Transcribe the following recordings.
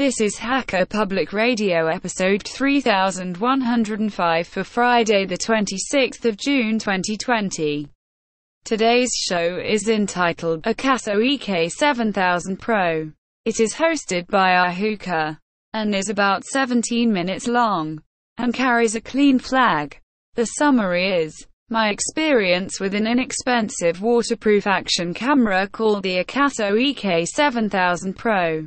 This is Hacker Public Radio episode 3105 for Friday the 26th of June 2020. Today's show is entitled Akaso EK7000 Pro. It is hosted by Ahuka and is about 17 minutes long and carries a clean flag. The summary is my experience with an inexpensive waterproof action camera called the Akaso EK7000 Pro.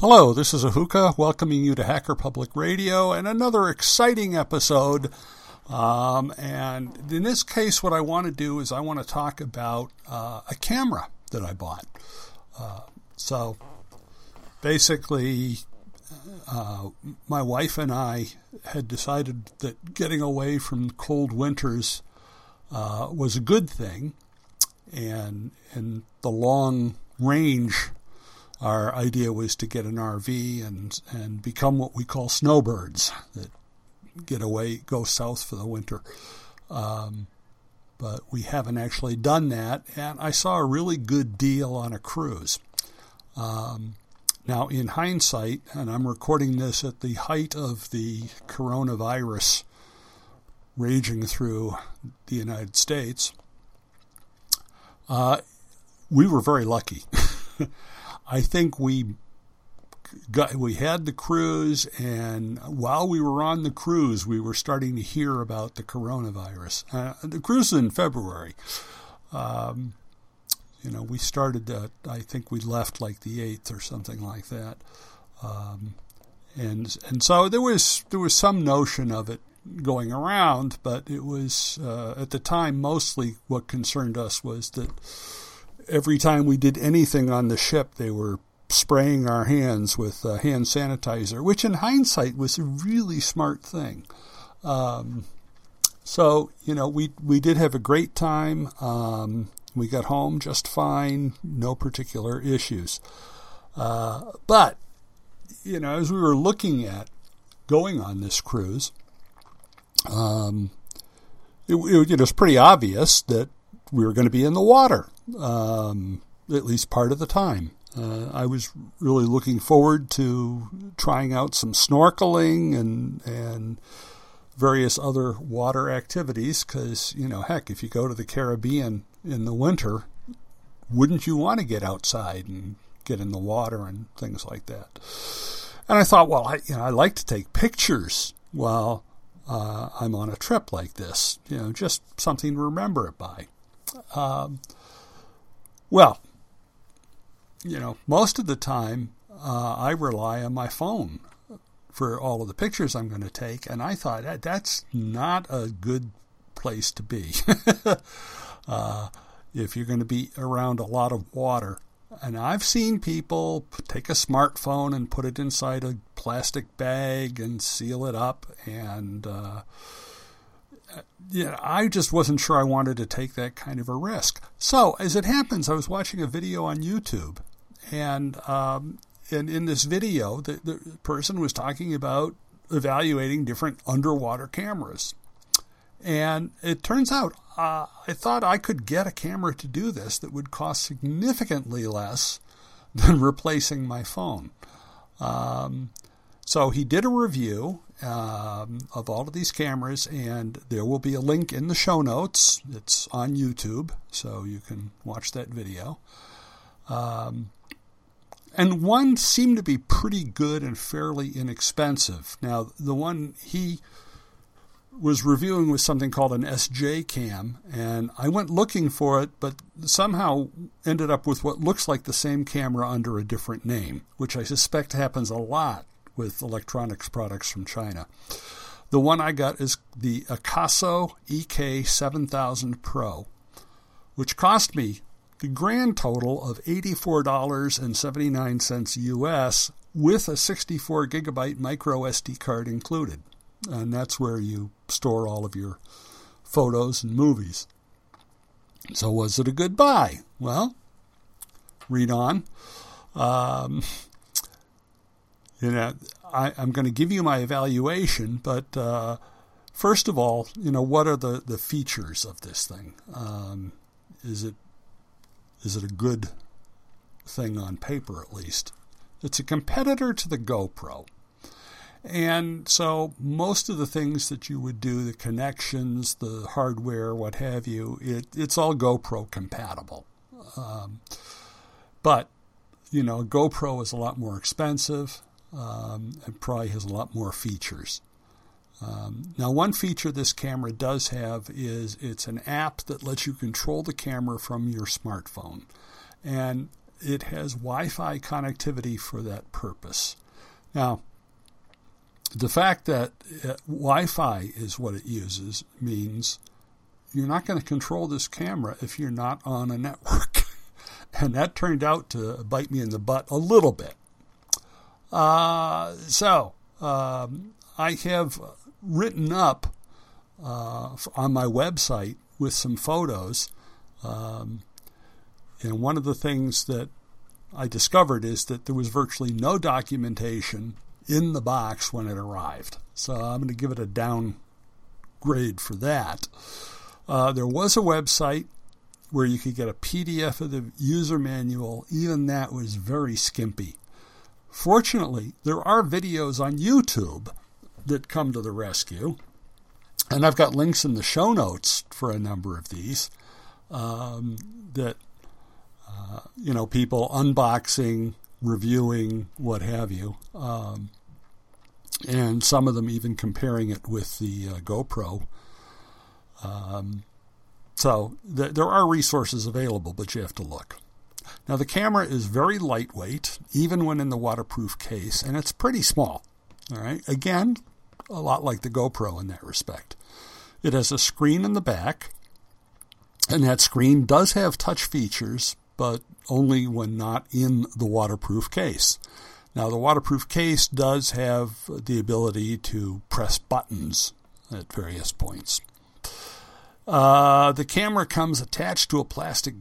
Hello, this is Ahuka welcoming you to Hacker Public Radio and another exciting episode. Um, and in this case, what I want to do is I want to talk about uh, a camera that I bought. Uh, so basically, uh, my wife and I had decided that getting away from cold winters uh, was a good thing, and in the long range our idea was to get an RV and and become what we call snowbirds that get away, go south for the winter. Um, but we haven't actually done that, and I saw a really good deal on a cruise. Um, now, in hindsight, and I'm recording this at the height of the coronavirus raging through the United States, uh, we were very lucky. I think we got we had the cruise, and while we were on the cruise, we were starting to hear about the coronavirus. Uh, the cruise was in February. Um, you know, we started that. I think we left like the eighth or something like that, um, and and so there was there was some notion of it going around, but it was uh, at the time mostly what concerned us was that every time we did anything on the ship, they were spraying our hands with uh, hand sanitizer, which in hindsight was a really smart thing. Um, so you know, we we did have a great time. Um, we got home just fine, no particular issues. Uh, but you know, as we were looking at going on this cruise, um, it, it, it was pretty obvious that we were going to be in the water, um, at least part of the time. Uh, I was really looking forward to trying out some snorkeling and and various other water activities because you know heck if you go to the Caribbean in the winter wouldn't you want to get outside and get in the water and things like that and I thought well I you know I like to take pictures while uh, I'm on a trip like this you know just something to remember it by um, well, you know, most of the time uh, I rely on my phone for all of the pictures I'm going to take, and I thought that that's not a good place to be. uh, if you're going to be around a lot of water. And I've seen people take a smartphone and put it inside a plastic bag and seal it up and uh, yeah, I just wasn't sure I wanted to take that kind of a risk. So, as it happens, I was watching a video on YouTube, and um, and in this video, the, the person was talking about evaluating different underwater cameras. And it turns out uh, I thought I could get a camera to do this that would cost significantly less than replacing my phone. Um, so he did a review um, of all of these cameras, and there will be a link in the show notes. It's on YouTube, so you can watch that video. Um, and one seemed to be pretty good and fairly inexpensive. Now, the one he was reviewing was something called an SJ cam, and I went looking for it, but somehow ended up with what looks like the same camera under a different name, which I suspect happens a lot with electronics products from China. The one I got is the Akaso EK7000 Pro, which cost me the grand total of $84.79 US with a 64 gigabyte micro SD card included. And that's where you store all of your photos and movies. So, was it a good buy? Well, read on. Um, you know, I, am going to give you my evaluation, but uh, first of all, you know, what are the, the features of this thing? Um, is it is it a good thing on paper at least? It's a competitor to the GoPro. And so most of the things that you would do, the connections, the hardware, what have you, it, it's all GoPro compatible. Um, but, you know, GoPro is a lot more expensive um, probably has a lot more features. Um, now, one feature this camera does have is it's an app that lets you control the camera from your smartphone. And it has Wi Fi connectivity for that purpose. Now, the fact that uh, Wi Fi is what it uses means you're not going to control this camera if you're not on a network. and that turned out to bite me in the butt a little bit. Uh, so, um, I have written up uh, on my website with some photos. Um, and one of the things that I discovered is that there was virtually no documentation in the box when it arrived. So I'm going to give it a downgrade for that. Uh, there was a website where you could get a PDF of the user manual. Even that was very skimpy. Fortunately, there are videos on YouTube that come to the rescue. And I've got links in the show notes for a number of these um, that, uh, you know, people unboxing, reviewing, what have you. Um, and some of them even comparing it with the uh, GoPro. Um, so th- there are resources available, but you have to look. Now, the camera is very lightweight, even when in the waterproof case, and it's pretty small. All right. Again, a lot like the GoPro in that respect. It has a screen in the back, and that screen does have touch features, but only when not in the waterproof case. Now, the waterproof case does have the ability to press buttons at various points. Uh, the camera comes attached to a plastic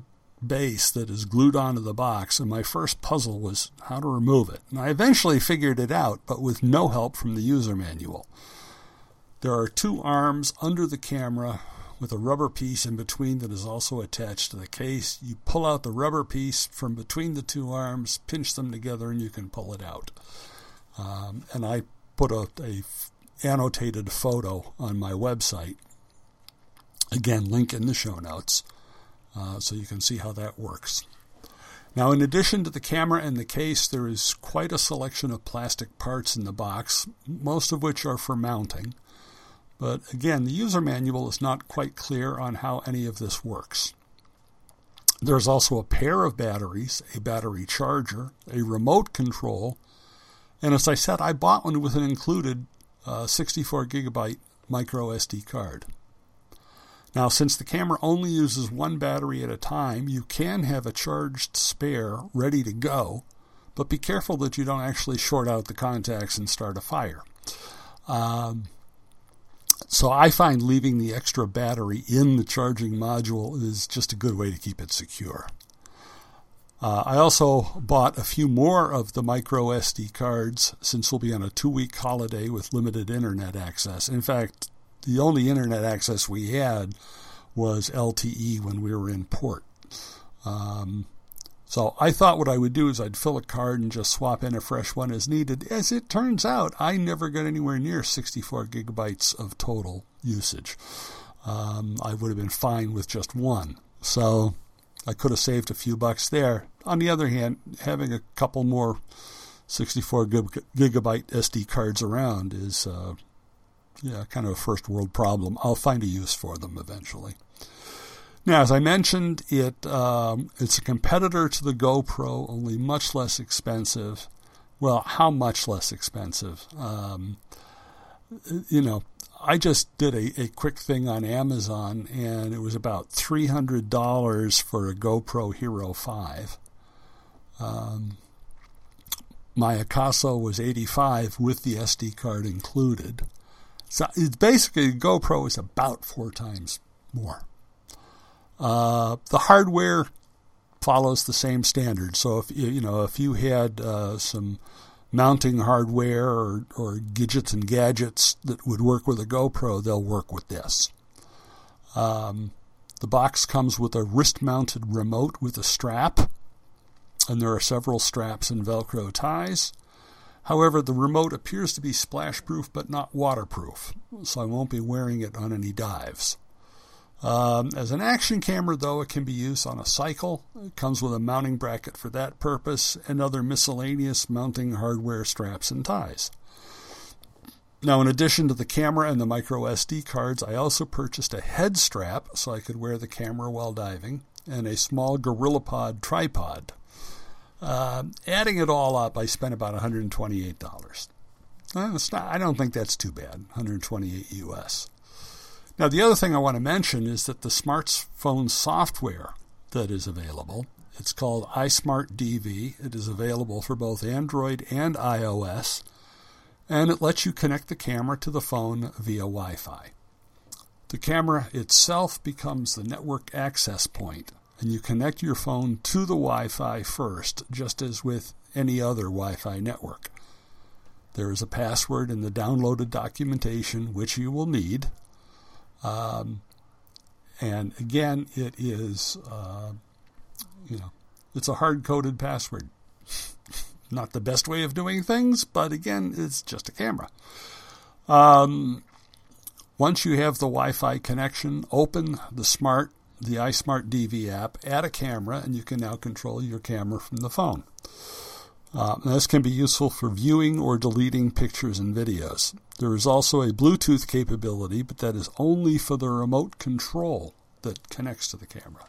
base that is glued onto the box, and my first puzzle was how to remove it. And I eventually figured it out, but with no help from the user manual. There are two arms under the camera with a rubber piece in between that is also attached to the case. You pull out the rubber piece from between the two arms, pinch them together, and you can pull it out. Um, and I put a, a annotated photo on my website. Again, link in the show notes uh, so you can see how that works. Now, in addition to the camera and the case, there is quite a selection of plastic parts in the box, most of which are for mounting. But again, the user manual is not quite clear on how any of this works. There's also a pair of batteries, a battery charger, a remote control, and as I said, I bought one with an included uh, 64 gigabyte micro SD card. Now, since the camera only uses one battery at a time, you can have a charged spare ready to go, but be careful that you don't actually short out the contacts and start a fire. Um, so I find leaving the extra battery in the charging module is just a good way to keep it secure. Uh, I also bought a few more of the micro SD cards since we'll be on a two week holiday with limited internet access. In fact, the only internet access we had was LTE when we were in port. Um, so I thought what I would do is I'd fill a card and just swap in a fresh one as needed. As it turns out, I never got anywhere near 64 gigabytes of total usage. Um, I would have been fine with just one. So I could have saved a few bucks there. On the other hand, having a couple more 64 gigabyte SD cards around is uh, yeah, kind of a first world problem. I'll find a use for them eventually. Now, as I mentioned, it um, it's a competitor to the GoPro, only much less expensive. Well, how much less expensive? Um, you know, I just did a, a quick thing on Amazon, and it was about three hundred dollars for a GoPro Hero Five. Um, my Akaso was eighty five with the SD card included. So it's basically GoPro is about four times more. Uh, the hardware follows the same standard. So if you know if you had uh, some mounting hardware or, or gadgets and gadgets that would work with a GoPro, they'll work with this. Um, the box comes with a wrist-mounted remote with a strap, and there are several straps and Velcro ties. However, the remote appears to be splash proof but not waterproof, so I won't be wearing it on any dives. Um, as an action camera, though, it can be used on a cycle. It comes with a mounting bracket for that purpose and other miscellaneous mounting hardware straps and ties. Now, in addition to the camera and the micro SD cards, I also purchased a head strap so I could wear the camera while diving and a small GorillaPod tripod. Uh, adding it all up, I spent about $128. Not, I don't think that's too bad, 128 US. Now, the other thing I want to mention is that the smartphone software that is available, it's called iSmart DV. It is available for both Android and iOS, and it lets you connect the camera to the phone via Wi Fi. The camera itself becomes the network access point, and you connect your phone to the Wi Fi first, just as with any other Wi Fi network. There is a password in the downloaded documentation which you will need. Um, and again, it is, uh, you know, it's a hard coded password. Not the best way of doing things, but again, it's just a camera. Um, once you have the Wi Fi connection, open the smart the iSmart DV app, add a camera, and you can now control your camera from the phone. Uh, this can be useful for viewing or deleting pictures and videos. There is also a Bluetooth capability, but that is only for the remote control that connects to the camera.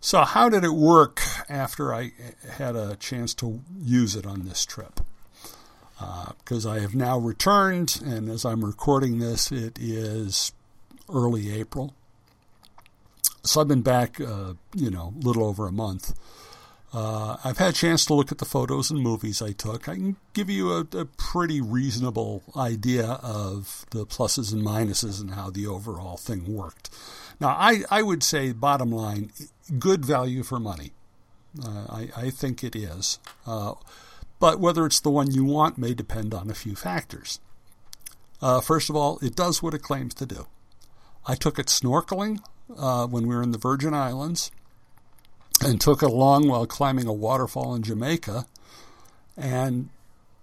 So, how did it work after I had a chance to use it on this trip? Because uh, I have now returned, and as I'm recording this, it is early April. So I've been back, uh, you know, a little over a month. Uh, I've had a chance to look at the photos and movies I took. I can give you a, a, pretty reasonable idea of the pluses and minuses and how the overall thing worked. Now, I, I would say, bottom line, good value for money. Uh, I, I think it is. Uh, but whether it's the one you want may depend on a few factors. Uh, first of all, it does what it claims to do. I took it snorkeling uh, when we were in the Virgin Islands and took it along while climbing a waterfall in Jamaica, and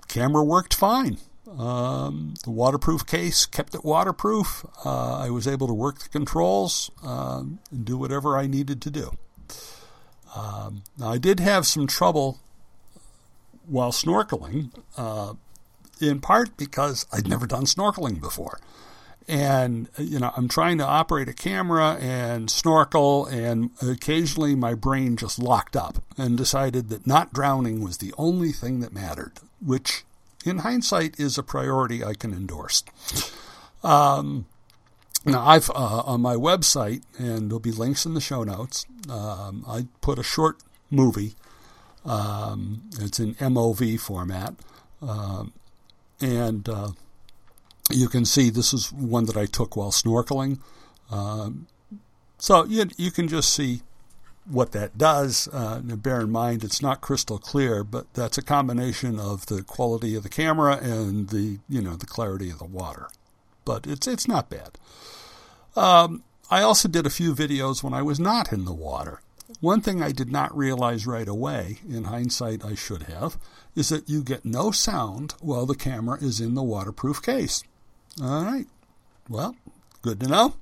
camera worked fine. Um, the waterproof case kept it waterproof. Uh, I was able to work the controls um, and do whatever I needed to do. Um, now, I did have some trouble while snorkeling, uh, in part because I'd never done snorkeling before and you know i'm trying to operate a camera and snorkel and occasionally my brain just locked up and decided that not drowning was the only thing that mattered which in hindsight is a priority i can endorse. Um, now i've uh, on my website and there'll be links in the show notes um, i put a short movie um, it's in mov format um, and uh, you can see this is one that I took while snorkeling. Um, so you, you can just see what that does. Uh, bear in mind, it's not crystal clear, but that's a combination of the quality of the camera and the you know the clarity of the water. But it's it's not bad. Um, I also did a few videos when I was not in the water. One thing I did not realize right away, in hindsight I should have, is that you get no sound while the camera is in the waterproof case. All right. Well, good to know.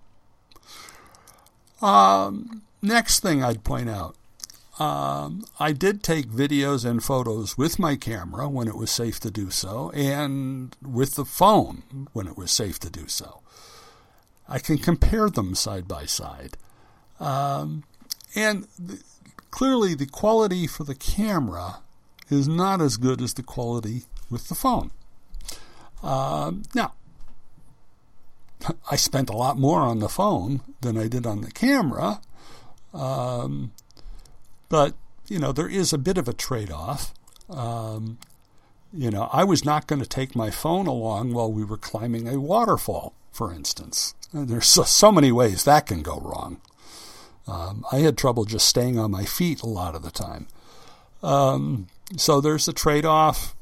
Um, next thing I'd point out um, I did take videos and photos with my camera when it was safe to do so, and with the phone when it was safe to do so. I can compare them side by side. Um, and the, clearly, the quality for the camera is not as good as the quality with the phone. Um, now, I spent a lot more on the phone than I did on the camera. Um, but, you know, there is a bit of a trade off. Um, you know, I was not going to take my phone along while we were climbing a waterfall, for instance. And there's so, so, many ways that can go wrong. Um, I had trouble just staying on my feet a lot of the time. Um, so there's a trade off.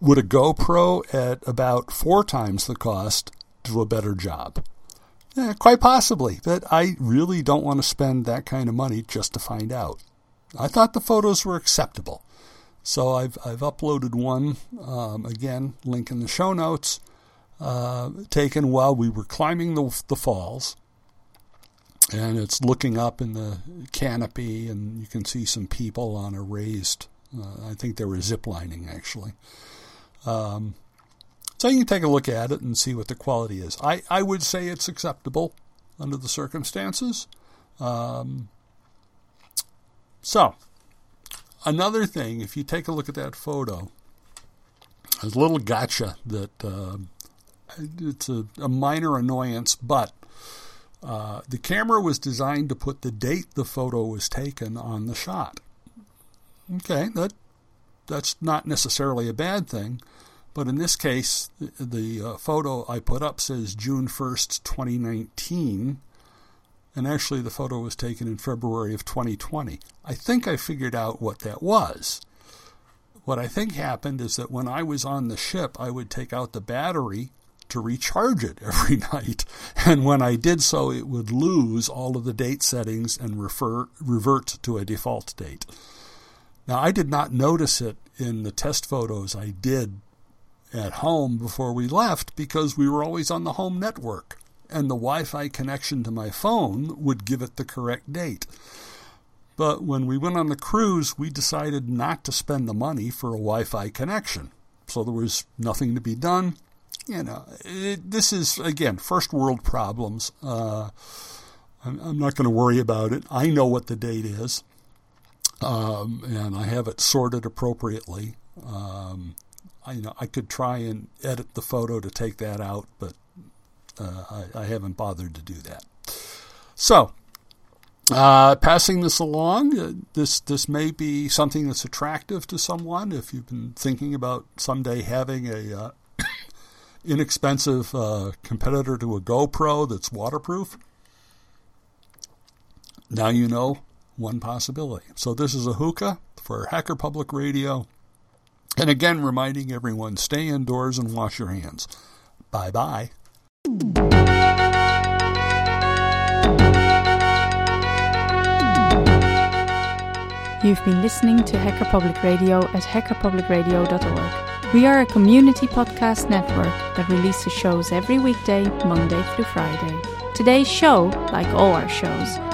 Would a GoPro at about four times the cost do a better job? Yeah, quite possibly, but I really don't want to spend that kind of money just to find out. I thought the photos were acceptable. So I've, I've uploaded one, um, again, link in the show notes, uh, taken while we were climbing the, the falls. And it's looking up in the canopy, and you can see some people on a raised, uh, I think they were zip lining actually. Um, so you can take a look at it and see what the quality is. I, I would say it's acceptable under the circumstances. Um, so, another thing, if you take a look at that photo, there's a little gotcha that uh, it's a, a, minor annoyance, but uh, the camera was designed to put the date the photo was taken on the shot. Okay, that that's not necessarily a bad thing. But in this case, the, the uh, photo I put up says June 1st, 2019. And actually, the photo was taken in February of 2020. I think I figured out what that was. What I think happened is that when I was on the ship, I would take out the battery to recharge it every night. And when I did so, it would lose all of the date settings and refer, revert to a default date. Now, I did not notice it in the test photos I did at home before we left because we were always on the home network, and the Wi Fi connection to my phone would give it the correct date. But when we went on the cruise, we decided not to spend the money for a Wi Fi connection. So there was nothing to be done. You know, it, this is, again, first world problems. Uh, I'm, I'm, not going to worry about it. I know what the date is, um, and I have it sorted appropriately. Um, I, you know, I could try and edit the photo to take that out, but uh, I, I, haven't bothered to do that. So, uh, passing this along, uh, this this may be something that's attractive to someone if you've been thinking about someday having a uh, inexpensive uh, competitor to a GoPro that's waterproof. Now you know one possibility. So this is Ahuka for Hacker Public Radio. And again, reminding everyone stay indoors and wash your hands. Bye bye. You've been listening to Hacker Public Radio at hackerpublicradio.org. We are a community podcast network that releases shows every weekday, Monday through Friday. Today's show, like all our shows,